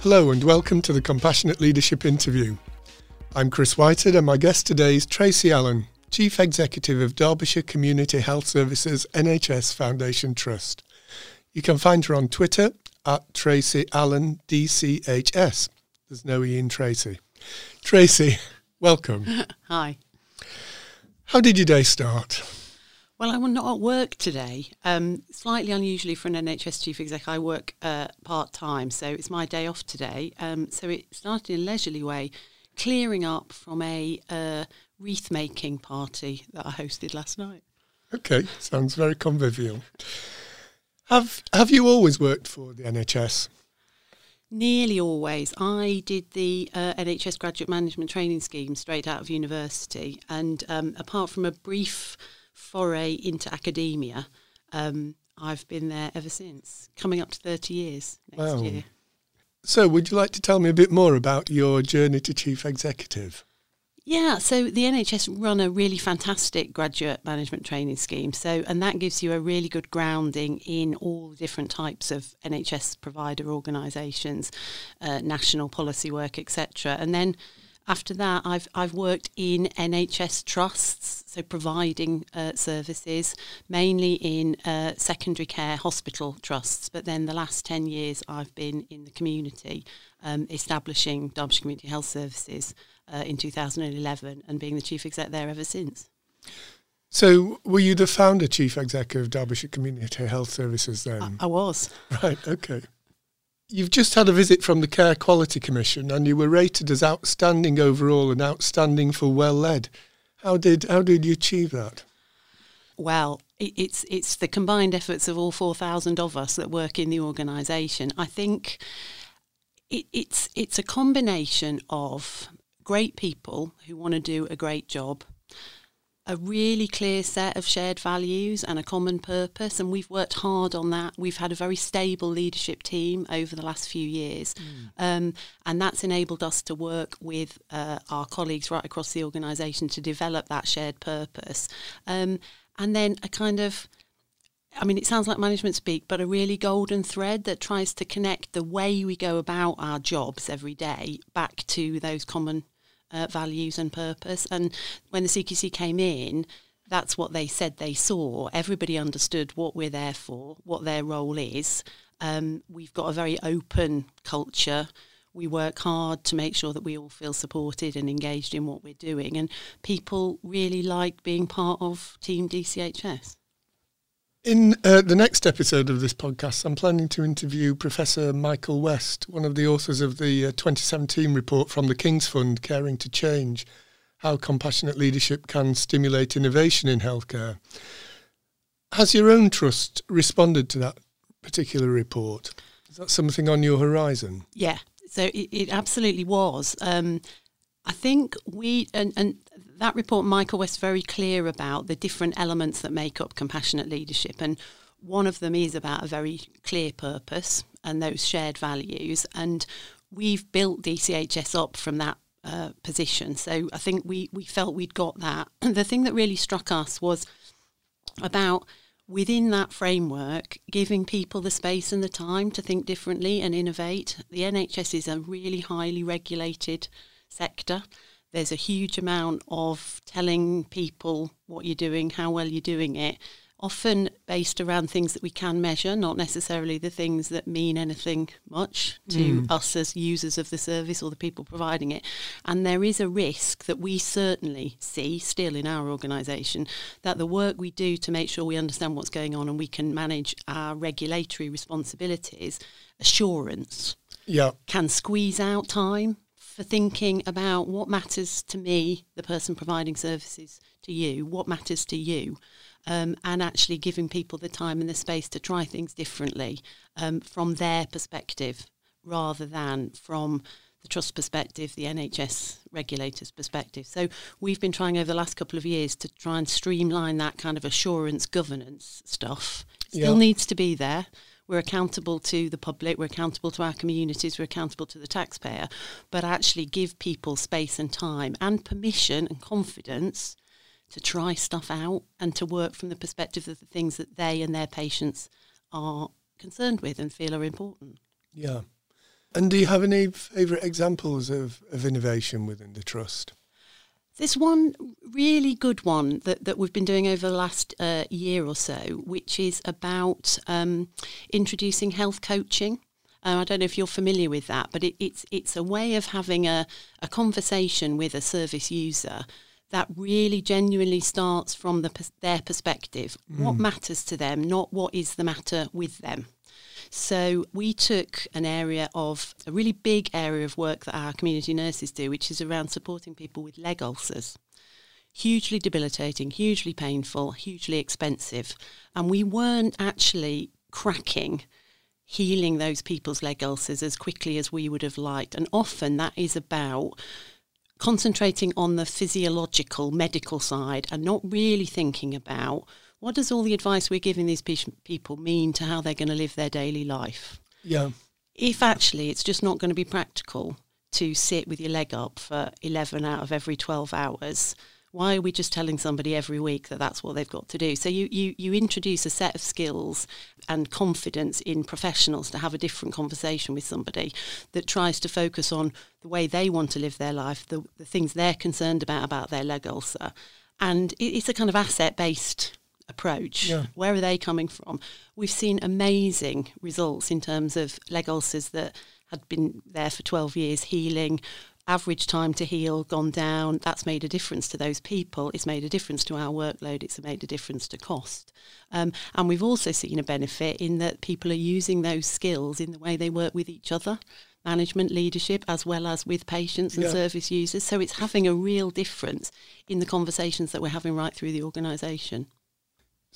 Hello and welcome to the Compassionate Leadership Interview. I'm Chris Whitehead and my guest today is Tracy Allen, Chief Executive of Derbyshire Community Health Services NHS Foundation Trust. You can find her on Twitter at Tracy Allen DCHS. There's no E in Tracy. Tracy, welcome. Hi. How did your day start? Well, I'm not at work today. Um, slightly unusually for an NHS chief exec, I work uh, part time, so it's my day off today. Um, so it started in a leisurely way, clearing up from a uh, wreath making party that I hosted last night. Okay, sounds very convivial. Have Have you always worked for the NHS? Nearly always. I did the uh, NHS graduate management training scheme straight out of university, and um, apart from a brief foray into academia, um, I've been there ever since, coming up to 30 years next Wow. year. So, would you like to tell me a bit more about your journey to chief executive? Yeah, so the NHS run a really fantastic graduate management training scheme. So, and that gives you a really good grounding in all different types of NHS provider organisations, uh, national policy work, etc. And then after that, I've I've worked in NHS trusts, so providing uh, services mainly in uh, secondary care hospital trusts. But then the last ten years, I've been in the community, um, establishing Derbyshire Community Health Services uh, in 2011, and being the chief exec there ever since. So, were you the founder chief executive of Derbyshire Community Health Services I, then? I was. Right, okay. You've just had a visit from the Care Quality Commission and you were rated as outstanding overall and outstanding for well led. How did how did you achieve that? Well, it, it's it's the combined efforts of all four thousand of us that work in the organisation. I think it, it's it's a combination of great people who want to do a great job, a really clear set of shared values and a common purpose, and we've worked hard on that. We've had a very stable leadership team over the last few years, um, and that's enabled us to work with uh, our colleagues right across the organisation to develop that shared purpose. Um, and then a kind of I mean, it sounds like management speak, but a really golden thread that tries to connect the way we go about our jobs every day back to those common uh, values and purpose. And when the CQC came in, that's what they said they saw. Everybody understood what we're there for, what their role is. Um, we've got a very open culture. We work hard to make sure that we all feel supported and engaged in what we're doing. And people really like being part of Team DCHS. In uh, the next episode of this podcast, I'm planning to interview Professor Michael West, one of the authors of the uh, 2017 report from the King's Fund, Caring to Change How Compassionate Leadership Can Stimulate Innovation in Healthcare. Has your own trust responded to that particular report? Is that something on your horizon? Yeah, so it, it absolutely was. Um, I think we and, and that report, Michael West, very clear about the different elements that make up compassionate leadership, and one of them is about a very clear purpose and those shared values, and we've built DCHS up from that. Uh, position. So I think we, we felt we'd got that. And the thing that really struck us was about within that framework, giving people the space and the time to think differently and innovate. The NHS is a really highly regulated sector. There's a huge amount of telling people what you're doing, how well you're doing it, often based around things that we can measure, not necessarily the things that mean anything much to hmm. us as users of the service or the people providing it. And there is a risk that we certainly see still in our organisation that the work we do to make sure we understand what's going on and we can manage our regulatory responsibilities, assurance, Yeah. can squeeze out time for thinking about what matters to me, the person providing services to you, what matters to you, um, and actually giving people the time and the space to try things differently um, from their perspective rather than from the trust perspective, the NHS regulators' perspective. So we've been trying over the last couple of years to try and streamline that kind of assurance governance stuff. Still Yeah. needs to be there. We're accountable to the public, we're accountable to our communities, we're accountable to the taxpayer, but actually give people space and time and permission and confidence to try stuff out and to work from the perspective of the things that they and their patients are concerned with and feel are important. Yeah. And do you have any favourite examples of, of innovation within the trust? There's one really good one that, that we've been doing over the last uh, year or so, which is about um, introducing health coaching. Uh, I don't know if you're familiar with that, but it, it's it's a way of having a, a conversation with a service user that really genuinely starts from the, their perspective. Mm. What matters to them, not what is the matter with them. So we took an area of a really big area of work that our community nurses do, which is around supporting people with leg ulcers. Hugely debilitating, hugely painful, hugely expensive. And we weren't actually cracking healing those people's leg ulcers as quickly as we would have liked. And often that is about concentrating on the physiological medical side and not really thinking about what does all the advice we're giving these people mean to how they're going to live their daily life? Yeah. If actually it's just not going to be practical to sit with your leg up for 11 out of every 12 hours, why are we just telling somebody every week that that's what they've got to do? So you, you, you introduce a set of skills and confidence in professionals to have a different conversation with somebody that tries to focus on the way they want to live their life, the, the things they're concerned about about their leg ulcer. And it's a kind of asset based approach. Yeah. Where are they coming from? We've seen amazing results in terms of leg ulcers that had been there for 12 years healing. Average time to heal gone down. That's made a difference to those people. It's made a difference to our workload. It's made a difference to cost. Um, and we've also seen a benefit in that people are using those skills in the way they work with each other management leadership as well as with patients and yeah. service users. So it's having a real difference in the conversations that we're having right through the organisation.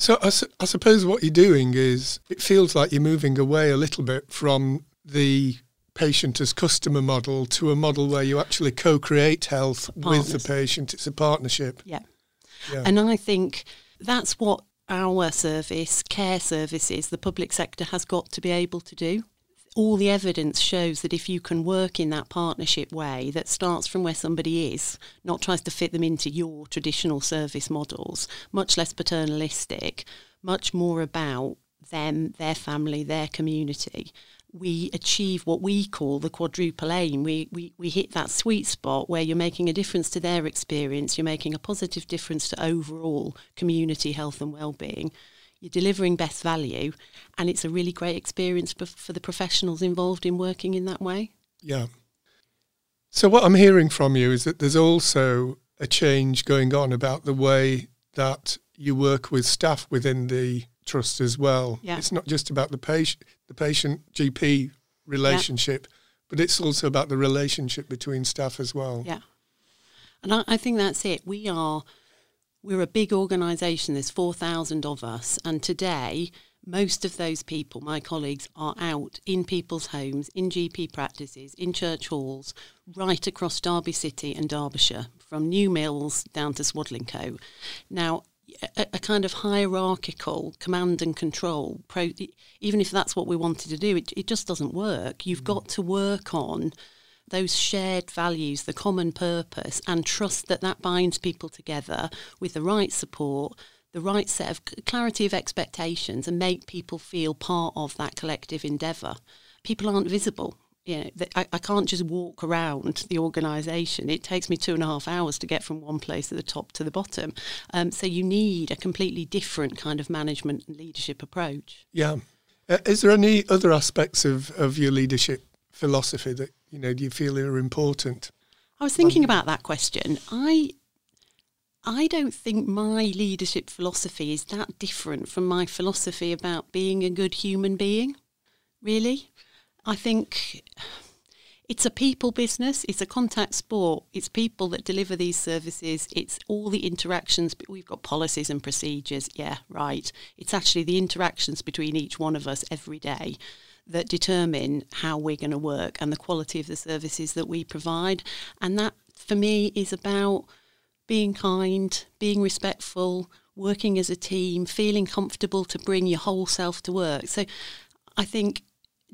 So I, su- I suppose what you're doing is it feels like you're moving away a little bit from the patient as customer model to a model where you actually co-create health with the patient. It's a partnership. Yeah. yeah. And I think that's what our service, care services, the public sector has got to be able to do all the evidence shows that if you can work in that partnership way that starts from where somebody is, not tries to fit them into your traditional service models, much less paternalistic, much more about them, their family, their community, we achieve what we call the quadruple aim. We, we, we hit that sweet spot where you're making a difference to their experience, you're making a positive difference to overall community health and well-being, you're delivering best value, and it's a really great experience for the professionals involved in working in that way. Yeah. So, what I'm hearing from you is that there's also a change going on about the way that you work with staff within the trust as well. Yeah. It's not just about the patient, the patient GP relationship, yeah. but it's also about the relationship between staff as well. Yeah. And I, I think that's it. We are we're a big organisation, there's 4,000 of us, and today most of those people, my colleagues, are out in people's homes, in GP practices, in church halls, right across Derby City and Derbyshire, from New Mills down to Swadlincote. Now, a, a, kind of hierarchical command and control, pro, even if that's what we wanted to do, it, it just doesn't work. You've mm. got to work on those shared values, the common purpose, and trust that that binds people together with the right support, the right set of clarity of expectations, and make people feel part of that collective endeavour. People aren't visible. You know, I, I can't just walk around the organisation. It takes me two and a half hours to get from one place at the top to the bottom. Um, so you need a completely different kind of management and leadership approach. Yeah. Uh, is there any other aspects of, of your leadership philosophy that you know do you feel are important? I was thinking um, about that question. I I don't think my leadership philosophy is that different from my philosophy about being a good human being. Really, I think it's a people business. It's a contact sport. It's people that deliver these services. It's all the interactions. We've got policies and procedures. Yeah, right. It's actually the interactions between each one of us every day that determine how we're going to work and the quality of the services that we provide. And that, for me, is about being kind, being respectful, working as a team, feeling comfortable to bring your whole self to work. So I think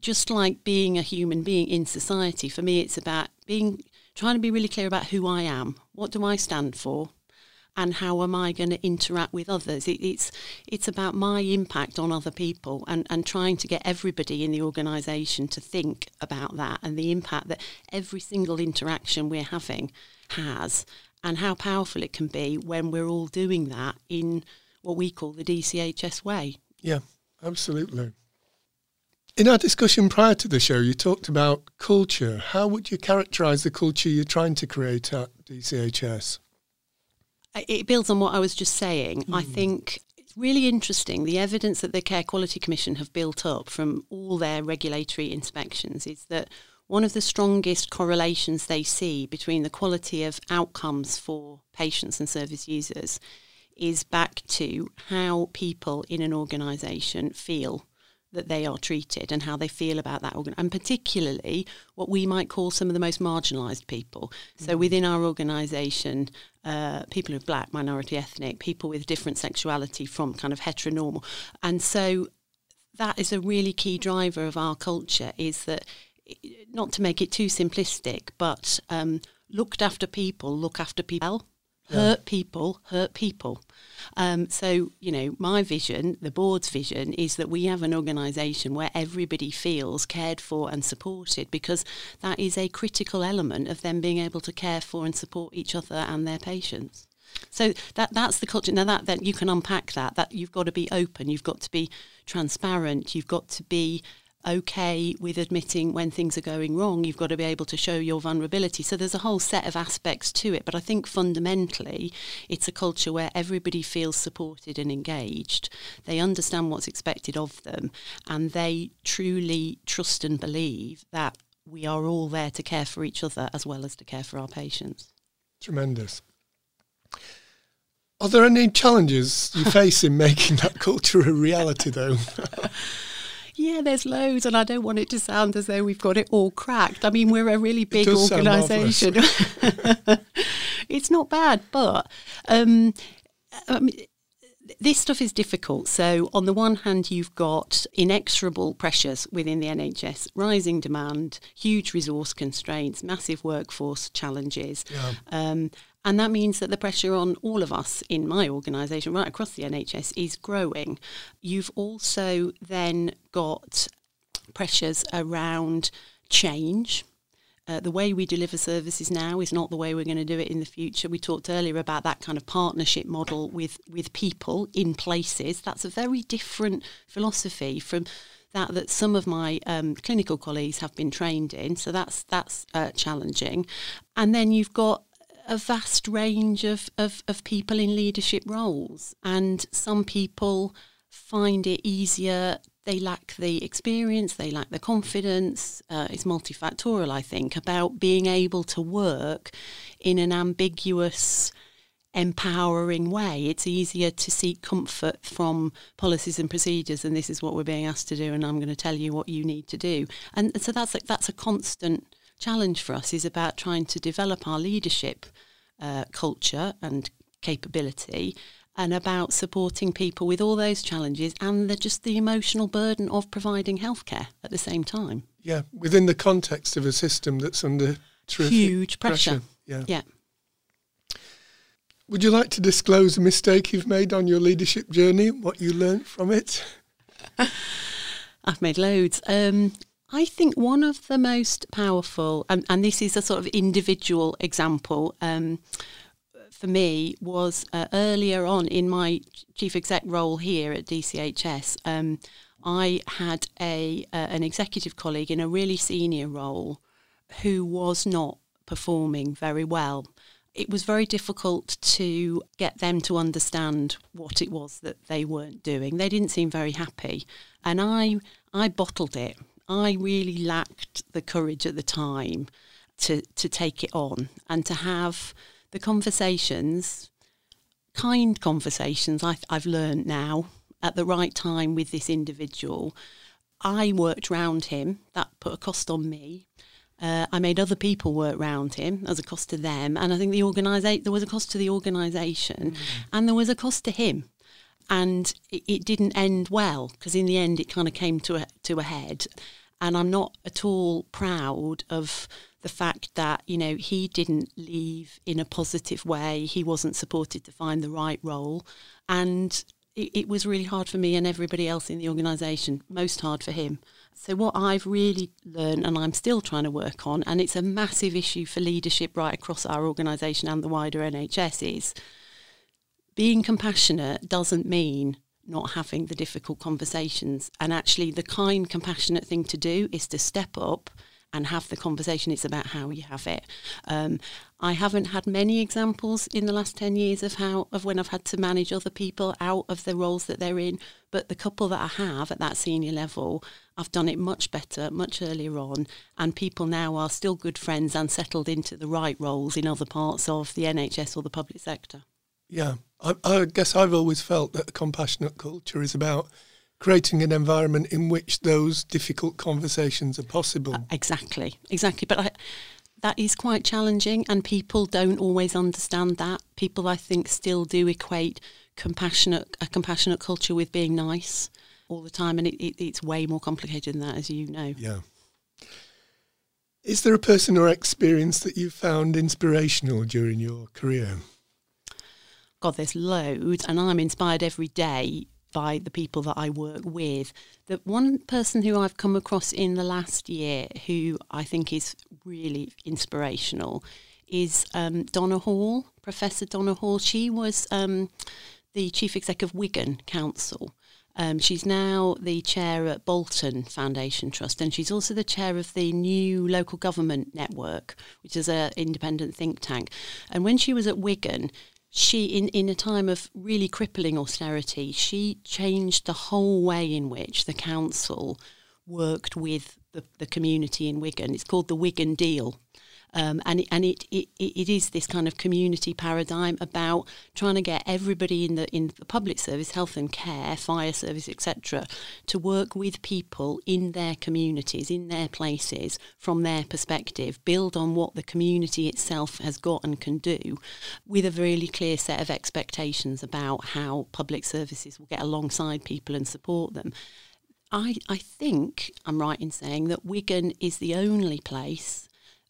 just like being a human being in society, for me, it's about being trying to be really clear about who I am. What do I stand for? And how am I going to interact with others? It, it's it's about my impact on other people and, and trying to get everybody in the organisation to think about that and the impact that every single interaction we're having has and how powerful it can be when we're all doing that in what we call the DCHS way. Yeah, absolutely. In our discussion prior to the show, you talked about culture. How would you characterise the culture you're trying to create at DCHS? It builds on what I was just saying. Mm. I hmm. think it's really interesting. The evidence that the Care Quality Commission have built up from all their regulatory inspections is that one of the strongest correlations they see between the quality of outcomes for patients and service users is back to how people in an organisation feel that they are treated and how they feel about that organ and particularly what we might call some of the most marginalised people. Mm-hmm. So within our organisation, uh, people who are black, minority ethnic, people with different sexuality from kind of heteronormal. And so that is a really key driver of our culture is that not to make it too simplistic, but um, looked after people look after people hurt people hurt people. Um, so, you know, my vision, the board's vision, is that we have an organisation where everybody feels cared for and supported because that is a critical element of them being able to care for and support each other and their patients. So that that's the culture. Now that that you can unpack that. That you've got to be open. You've got to be transparent. You've got to be okay with admitting when things are going wrong. You've got to be able to show your vulnerability. So there's a whole set of aspects to it. But I think fundamentally, it's a culture where everybody feels supported and engaged. They understand what's expected of them, and they truly trust and believe that we are all there to care for each other as well as to care for our patients. Tremendous. Are there any challenges you face in making that culture a reality, though? Yeah, there's loads, and I don't want it to sound as though we've got it all cracked. I mean, we're a really big organisation. it's not bad, but um, um, this stuff is difficult. So, on the one hand, you've got inexorable pressures within the NHS, rising demand, huge resource constraints, massive workforce challenges. Yeah. Um, and that means that the pressure on all of us in my organisation, right across the NHS, is growing. You've also then got pressures around change. Uh, the way we deliver services now is not the way we're going to do it in the future. We talked earlier about that kind of partnership model with, with people in places. That's a very different philosophy from that that some of my um, clinical colleagues have been trained in. So that's that's uh, challenging. And then you've got a vast range of, of, of people in leadership roles. And some people find it easier. They lack the experience, they lack the confidence. Uh, it's multifactorial, I think, about being able to work in an ambiguous, empowering way. It's easier to seek comfort from policies and procedures, and this is what we're being asked to do, and I'm going to tell you what you need to do. And so that's a, that's a constant challenge for us is about trying to develop our leadership uh, culture and capability and about supporting people with all those challenges and the, just the emotional burden of providing healthcare at the same time. Yeah, within the context of a system that's under huge pressure. pressure. Yeah. Yeah. Would you like to disclose a mistake you've made on your leadership journey, what you learned from it? I've made loads. Um, I think one of the most powerful, and, and this is a sort of individual example um, for me, was uh, earlier on in my chief exec role here at DCHS. Um, I had a uh, an executive colleague in a really senior role who was not performing very well. It was very difficult to get them to understand what it was that they weren't doing. They didn't seem very happy, and I I bottled it I really lacked the courage at the time to to take it on and to have the conversations, kind conversations. I, I've learned now at the right time with this individual. I worked round him. That put a cost on me. Uh, I made other people work round him as a cost to them, and I think the organisation there was a cost to the organisation, mm. and there was a cost to him. and it, it didn't end well because in the end it kind of came to a, to a head. And I'm not at all proud of the fact that you know he didn't leave in a positive way. He wasn't supported to find the right role, and it, it was really hard for me and everybody else in the organisation. Most hard for him. So what I've really learned, and I'm still trying to work on, and it's a massive issue for leadership right across our organisation and the wider NHS, is being compassionate doesn't mean not having the difficult conversations. And actually, the kind, compassionate thing to do is to step up and have the conversation. It's about how you have it. Um, I haven't had many examples in the last 10 years of how of when I've had to manage other people out of the roles that they're in, but the couple that I have at that senior level, I've done it much better, much earlier on, and people now are still good friends and settled into the right roles in other parts of the NHS or the public sector. Yeah, I, I guess I've always felt that a compassionate culture is about creating an environment in which those difficult conversations are possible. Uh, exactly, exactly. But I, that is quite challenging, and people don't always understand that. People, I think, still do equate compassionate a compassionate culture with being nice all the time, and it, it, it's way more complicated than that, as you know. Yeah. Is there a person or experience that you found inspirational during your career? God, there's loads, and I'm inspired every day by the people that I work with. The one person who I've come across in the last year who I think is really inspirational is um, Donna Hall, Professor Donna Hall. She was um, the chief executive of Wigan Council. Um, she's now the chair at Bolton Foundation Trust, and she's also the chair of the new local government network, which is an independent think tank. And when she was at Wigan, she in, in a time of really crippling austerity she changed the whole way in which the council worked with the, the community in Wigan. It's called the Wigan deal um, and and it, it, it is this kind of community paradigm about trying to get everybody in the in the public service, health and care, fire service, etc., to work with people in their communities, in their places, from their perspective, build on what the community itself has got and can do, with a really clear set of expectations about how public services will get alongside people and support them. I, I think I'm right in saying that Wigan is the only place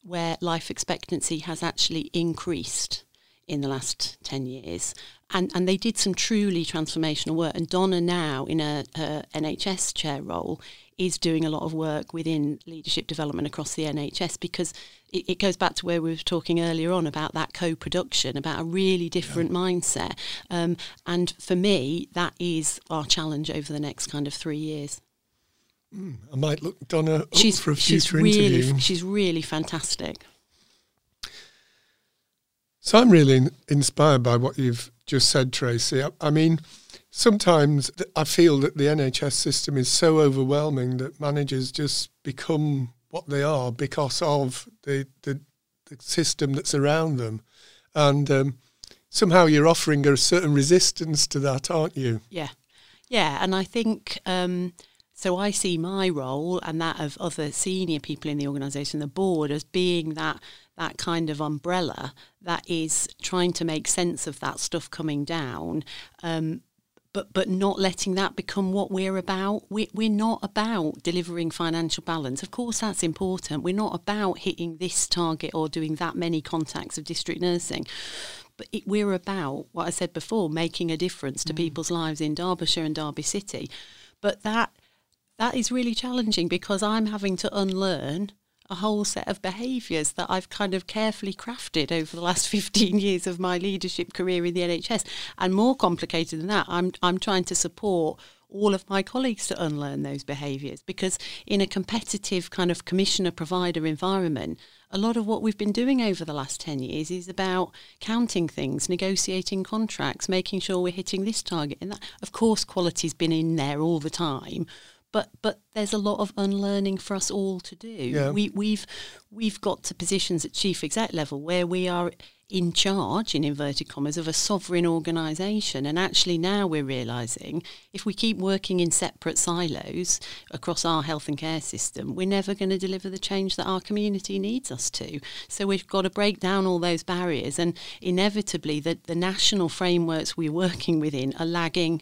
where life expectancy has actually increased in the last 10 years. And, and they did some truly transformational work. And Donna now, in a, a NHS chair role, is doing a lot of work within leadership development across the NHS because it, it, goes back to where we were talking earlier on about that co-production, about a really different yeah. mindset. Um, and for me, that is our challenge over the next kind of three years. Mm, I might look Donna she's, for a future she's really, interview. She's really fantastic. So I'm really inspired by what you've just said, Tracy. I, I mean, sometimes I feel that the NHS system is so overwhelming that managers just become what they are because of the the, the system that's around them, and um, somehow you're offering a certain resistance to that, aren't you? Yeah, yeah, and I think. Um, so I see my role and that of other senior people in the organisation, the board, as being that that kind of umbrella that is trying to make sense of that stuff coming down. Um, but but not letting that become what we're about. We, we're not about delivering financial balance. Of course, that's important. We're not about hitting this target or doing that many contacts of district nursing. But it, we're about what I said before, making a difference to mm. people's lives in Derbyshire and Derby City. But that that is really challenging because I'm having to unlearn a whole set of behaviours that I've kind of carefully crafted over the last 15 years of my leadership career in the NHS. And more complicated than that, I'm, I'm trying to support all of my colleagues to unlearn those behaviours because in a competitive kind of commissioner provider environment, a lot of what we've been doing over the last 10 years is about counting things, negotiating contracts, making sure we're hitting this target. And that, of course, quality's been in there all the time but but there's a lot of unlearning for us all to do. Yeah. We we've we've got to positions at chief exec level where we are in charge in inverted commas of a sovereign organisation and actually now we're realising if we keep working in separate silos across our health and care system we're never going to deliver the change that our community needs us to so we've got to break down all those barriers and inevitably the, the national frameworks we're working within are lagging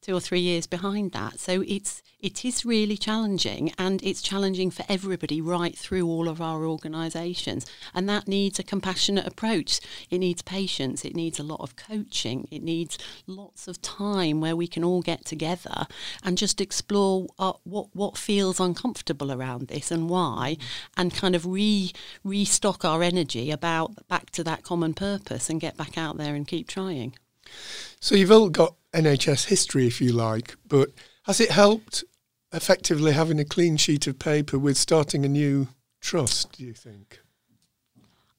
two or three years behind that. So it's it is really challenging, and it's challenging for everybody right through all of our organisations, and that needs a compassionate approach. It needs patience. It needs a lot of coaching. It needs lots of time where we can all get together and just explore what what feels uncomfortable around this and why, and kind of re restock our energy about back to that common purpose and get back out there and keep trying. So you've all got NHS history, if you like, but has it helped effectively having a clean sheet of paper with starting a new trust? Do you think?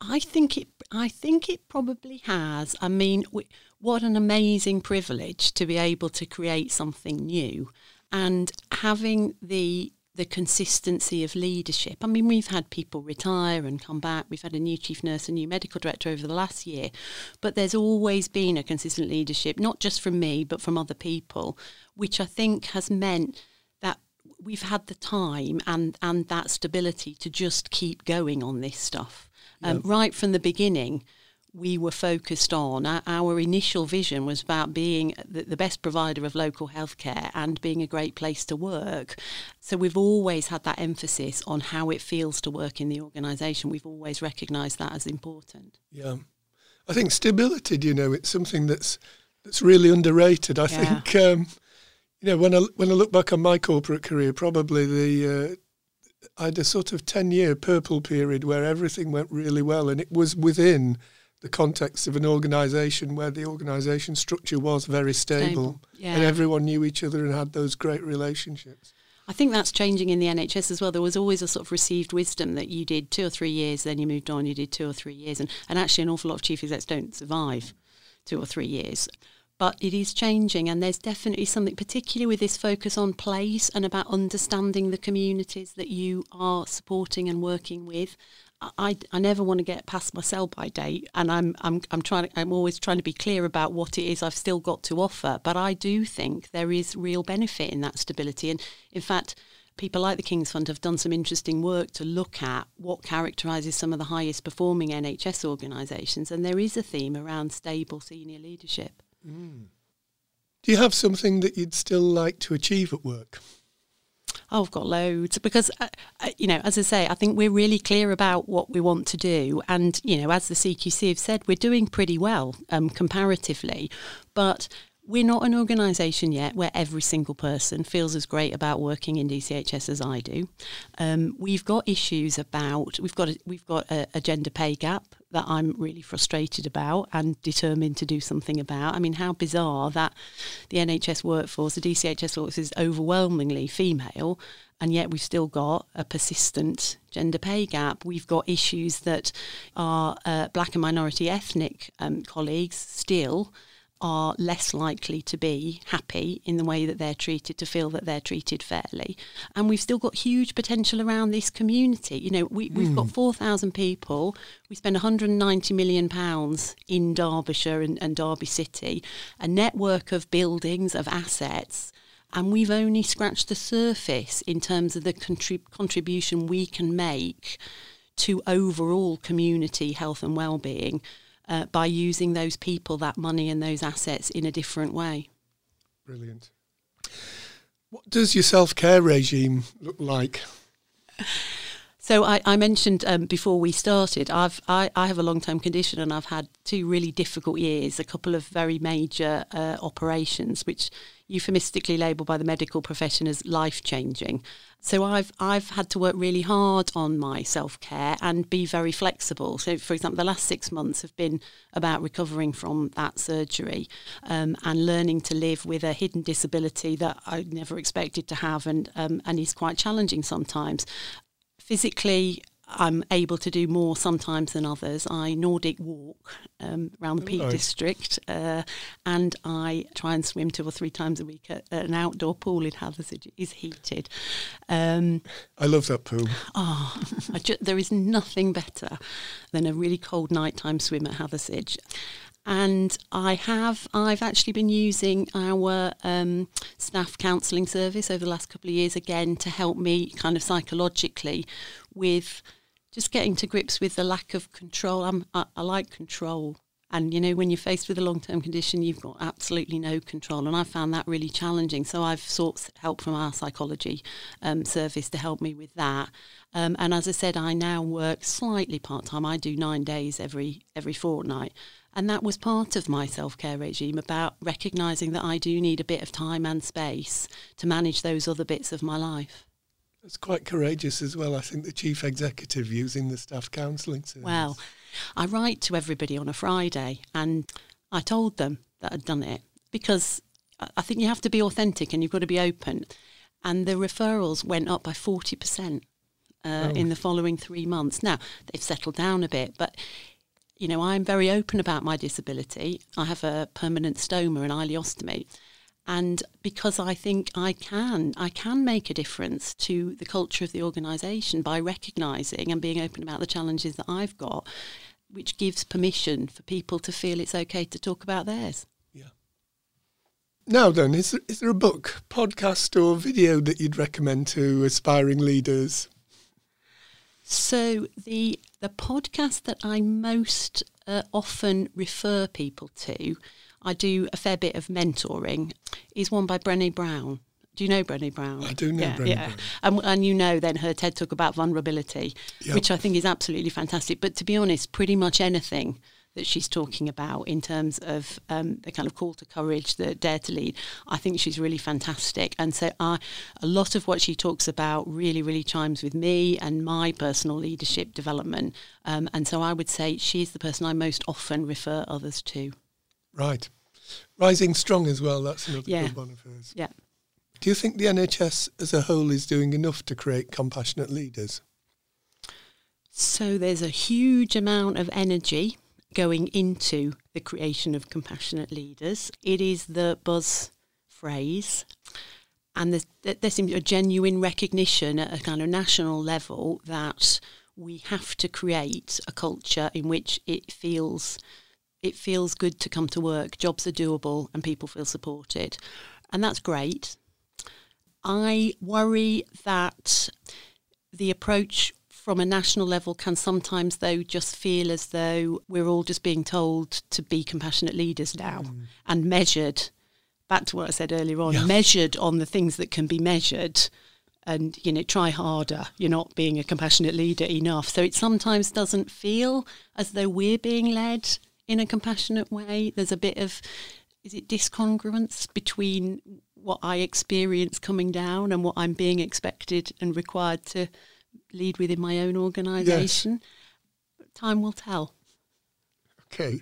I think it. I think it probably has. I mean, we, what an amazing privilege to be able to create something new, and having the the consistency of leadership. I mean, we've had people retire and come back. We've had a new chief nurse, a new medical director over the last year, but there's always been a consistent leadership, not just from me, but from other people, which I think has meant that we've had the time and, and that stability to just keep going on this stuff. Um, yeah. Right from the beginning, we were focused on. Our, our initial vision was about being the, the, best provider of local healthcare and being a great place to work. So we've always had that emphasis on how it feels to work in the organisation. We've always recognised that as important. Yeah, I think stability. You know, it's something that's that's really underrated. I yeah. think. Um, you know, when I when I look back on my corporate career, probably the uh, I had a sort of ten year purple period where everything went really well, and it was within the context of an organisation where the organisation structure was very stable, stable. Yeah. and everyone knew each other and had those great relationships. I think that's changing in the NHS as well. There was always a sort of received wisdom that you did two or three years, then you moved on, you did two or three years, and, and actually an awful lot of chief execs don't survive two or three years. But it is changing, and there's definitely something, particularly with this focus on place and about understanding the communities that you are supporting and working with. I, I never want to get past my sell by date, and I'm I'm I'm trying I'm always trying to be clear about what it is I've still got to offer. But I do think there is real benefit in that stability, and in fact, people like the King's Fund have done some interesting work to look at what characterises some of the highest performing NHS organisations, and there is a theme around stable senior leadership. Mm. Do you have something that you'd still like to achieve at work? Oh, I've got loads because, uh, uh, you know, as I say, I think we're really clear about what we want to do. And, you know, as the CQC have said, we're doing pretty well um, comparatively. But we're not an organisation yet where every single person feels as great about working in DCHS as I do. Um, we've got issues about we've got a, we've got a, a, gender pay gap that I'm really frustrated about and determined to do something about. I mean, how bizarre that the NHS workforce, the DCHS workforce, is overwhelmingly female, and yet we've still got a persistent gender pay gap. We've got issues that our uh, black and minority ethnic um, colleagues still are less likely to be happy in the way that they're treated, to feel that they're treated fairly. And we've still got huge potential around this community. You know, we, we've mm. got hmm. 4,000 people. We spend 190 million pounds in Derbyshire and, and Derby City, a network of buildings, of assets. And we've only scratched the surface in terms of the contrib- contribution we can make to overall community health and well-being uh, by using those people, that money, and those assets in a different way. Brilliant. What does your self care regime look like? So I, I mentioned um, before we started, I've I, I have a long term condition and I've had two really difficult years, a couple of very major uh, operations, which euphemistically labelled by the medical profession as life changing. So I've I've had to work really hard on my self care and be very flexible. So for example, the last six months have been about recovering from that surgery um, and learning to live with a hidden disability that I never expected to have and um, and is quite challenging sometimes physically I'm able to do more sometimes than others. I Nordic walk um, around the Peak nice. District, uh, and I try and swim two or three times a week at, at an outdoor pool in Hathersage. It is heated. Um, I love that pool. Oh, ju- there is nothing better than a really cold nighttime swim at Hathersage and I have I've actually been using our um, staff counselling service over the last couple of years again to help me kind of psychologically with just getting to grips with the lack of control. I'm, I, I like control, And, you know, when you're faced with a long term condition, you've got absolutely no control. And I found that really challenging. So I've sought help from our psychology um, service to help me with that. Um, and as I said, I now work slightly part time. I do nine days every every fortnight. And that was part of my self care regime about recognising that I do need a bit of time and space to manage those other bits of my life. It's quite courageous as well. I think the chief executive using the staff counselling service. Well, I write to everybody on a Friday and I told them that I'd done it because I think you have to be authentic and you've got to be open. And the referrals went up by 40% uh, oh. in the following three months. Now, they've settled down a bit, but you know, I'm very open about my disability. I have a permanent stoma and ileostomy and because I think I can, I can make a difference to the culture of the organisation by recognising and being open about the challenges that I've got, which gives permission for people to feel it's okay to talk about theirs. Yeah. Now then, is there, is there a book, podcast, or video that you'd recommend to aspiring leaders? So the the podcast that I most uh, often refer people to I do a fair bit of mentoring, is one by Brené Brown. Do you know Brené Brown? I do know yeah, Brené yeah. Brown. And, and, you know then her TED talk about vulnerability, yep. which I think is absolutely fantastic. But to be honest, pretty much anything that she's talking about in terms of um, the kind of call to courage, the dare to lead, I think she's really fantastic. And so I, a lot of what she talks about really, really chimes with me and my personal leadership development. Um, and so I would say she's the person I most often refer others to. Right. Rising Strong as well, that's another yeah. good one of hers. Yeah. Do you think the NHS as a whole is doing enough to create compassionate leaders? So there's a huge amount of energy going into the creation of compassionate leaders. It is the buzz phrase. And there's, there seems a genuine recognition at a kind of national level that we have to create a culture in which it feels it feels good to come to work, jobs are doable, and people feel supported. And that's great. I worry that the approach from a national level can sometimes, though, just feel as though we're all just being told to be compassionate leaders now mm. and measured. Back to what I said earlier on, yeah. measured on the things that can be measured and you know try harder you're not being a compassionate leader enough so it sometimes doesn't feel as though we're being led in a compassionate way. There's a bit of is it discongruence between what I experience coming down and what I'm being expected and required to lead within my own organisation. Yes. Time will tell. Okay.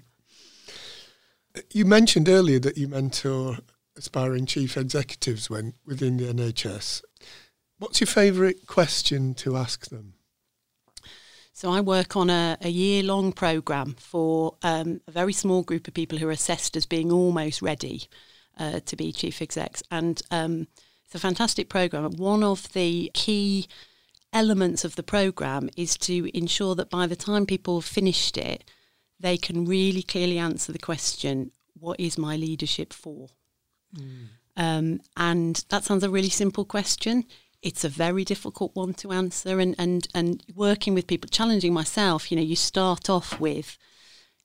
You mentioned earlier that you mentor aspiring chief executives when within the NHS. What's your favourite question to ask them? So I work on a, a year long programme for um, a very small group of people who are assessed as being almost ready uh, to be chief execs. And um, it's a fantastic programme. One of the key elements of the programme is to ensure that by the time people have finished it, they can really clearly answer the question, what is my leadership for? Mm. Um, and that sounds a really simple question it's a very difficult one to answer and, and, and working with people, challenging myself, you know, you start off with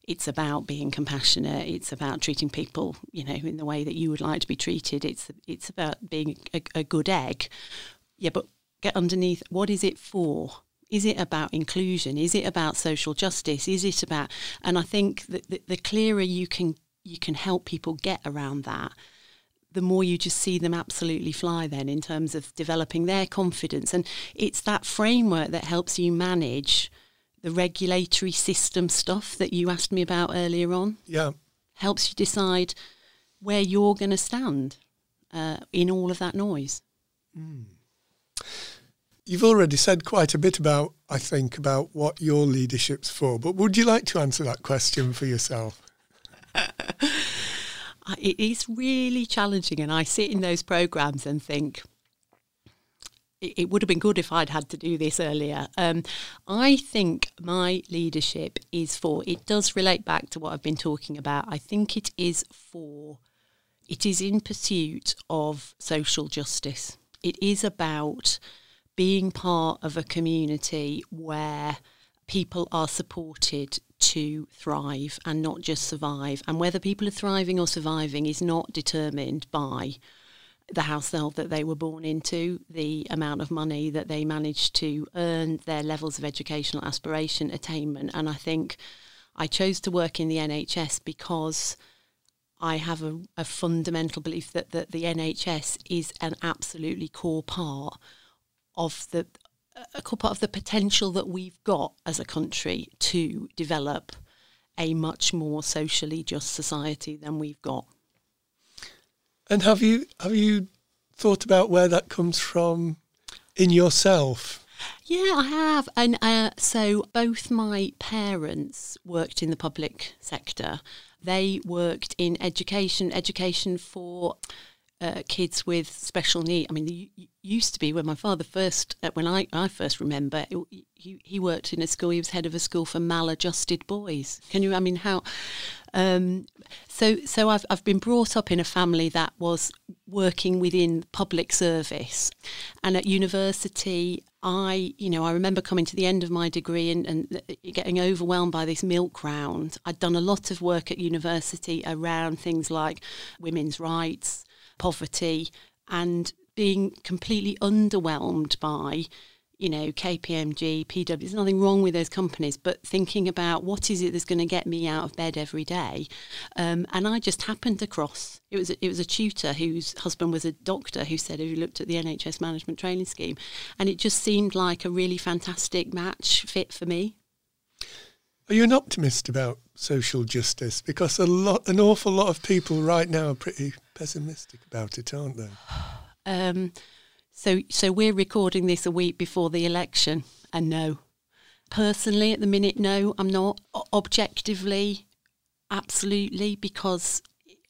it's about being compassionate, it's about treating people, you know, in the way that you would like to be treated. It's it's about being a, a good egg. Yeah, but get underneath what is it for? Is it about inclusion? Is it about social justice? Is it about and I think that the, the clearer you can you can help people get around that, the more you just see them absolutely fly then in terms of developing their confidence. And it's that framework that helps you manage the regulatory system stuff that you asked me about earlier on. Yeah. Helps you decide where you're going to stand uh, in all of that noise. Mm. You've already said quite a bit about, I think, about what your leadership's for, but would you like to answer that question for yourself? it is really challenging. And I sit in those programs and think, it, would have been good if I'd had to do this earlier. Um, I think my leadership is for, it does relate back to what I've been talking about. I think it is for, it is in pursuit of social justice. It is about being part of a community where people are supported to thrive and not just survive. And whether people are thriving or surviving is not determined by the household that they were born into, the amount of money that they managed to earn, their levels of educational aspiration, attainment. And I think I chose to work in the NHS because I have a, a fundamental belief that, that the NHS is an absolutely core part of the a core part of the potential that we've got as a country to develop a much more socially just society than we've got. And have you have you thought about where that comes from in yourself? Yeah, I have. And uh, so both my parents worked in the public sector. They worked in education, education for uh, kids with special need. I mean, it used to be when my father first, uh, when I, I first remember, he, he worked in a school, he was head of a school for maladjusted boys. Can you, I mean, how, um, so, so I've, I've been brought up in a family that was working within public service. And at university, I, you know, I remember coming to the end of my degree and, and getting overwhelmed by this milk round. I'd done a lot of work at university around things like women's rights, poverty, and being completely underwhelmed by you know, KPMG, PW, there's nothing wrong with those companies, but thinking about what is it that's going to get me out of bed every day. Um, and I just happened across, it was, a, it was a tutor whose husband was a doctor who said, who looked at the NHS management training scheme? And it just seemed like a really fantastic match fit for me. Are you an optimist about social justice? Because a lot, an awful lot of people right now are pretty pessimistic about it, aren't they? Um, so, so we're recording this a week before the election, and no, personally, at the minute, no, I'm not. Objectively, absolutely, because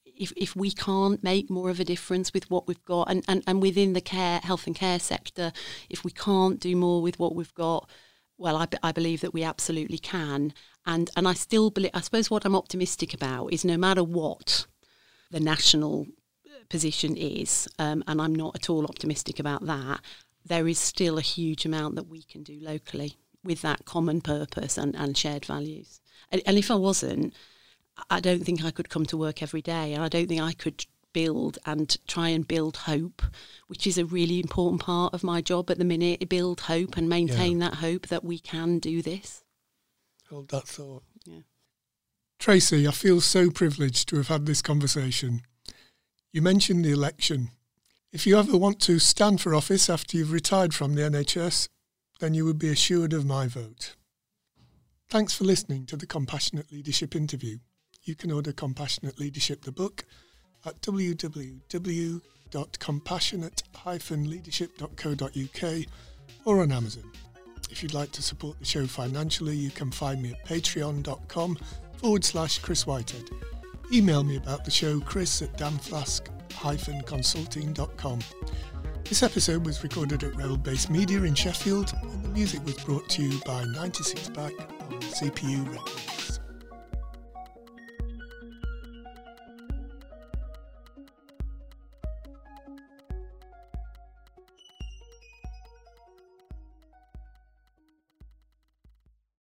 if, if we can't make more of a difference with what we've got, and, and, and within the care, health and care sector, if we can't do more with what we've got, well, I, I believe that we absolutely can. And, and I still believe, I suppose what I'm optimistic about is no matter what the national position is, um, and I'm not at all optimistic about that, there is still a huge amount that we can do locally with that common purpose and, and shared values. And, and if I wasn't, I don't think I could come to work every day, and I don't think I could build and try and build hope, which is a really important part of my job at the minute. Build hope and maintain yeah. that hope that we can do this. Hold that thought. Yeah. Tracy, I feel so privileged to have had this conversation. You mentioned the election. If you ever want to stand for office after you've retired from the NHS, then you would be assured of my vote. Thanks for listening to the Compassionate Leadership interview. You can order Compassionate Leadership the book at www.compassionate-leadership.co.uk or on Amazon. If you'd like to support the show financially, you can find me at patreon.com forward slash Chris Whitehead. Email me about the show, chris at damflask-consulting.com. This episode was recorded at Rebel Base Media in Sheffield, and the music was brought to you by 96 Back on CPU Records.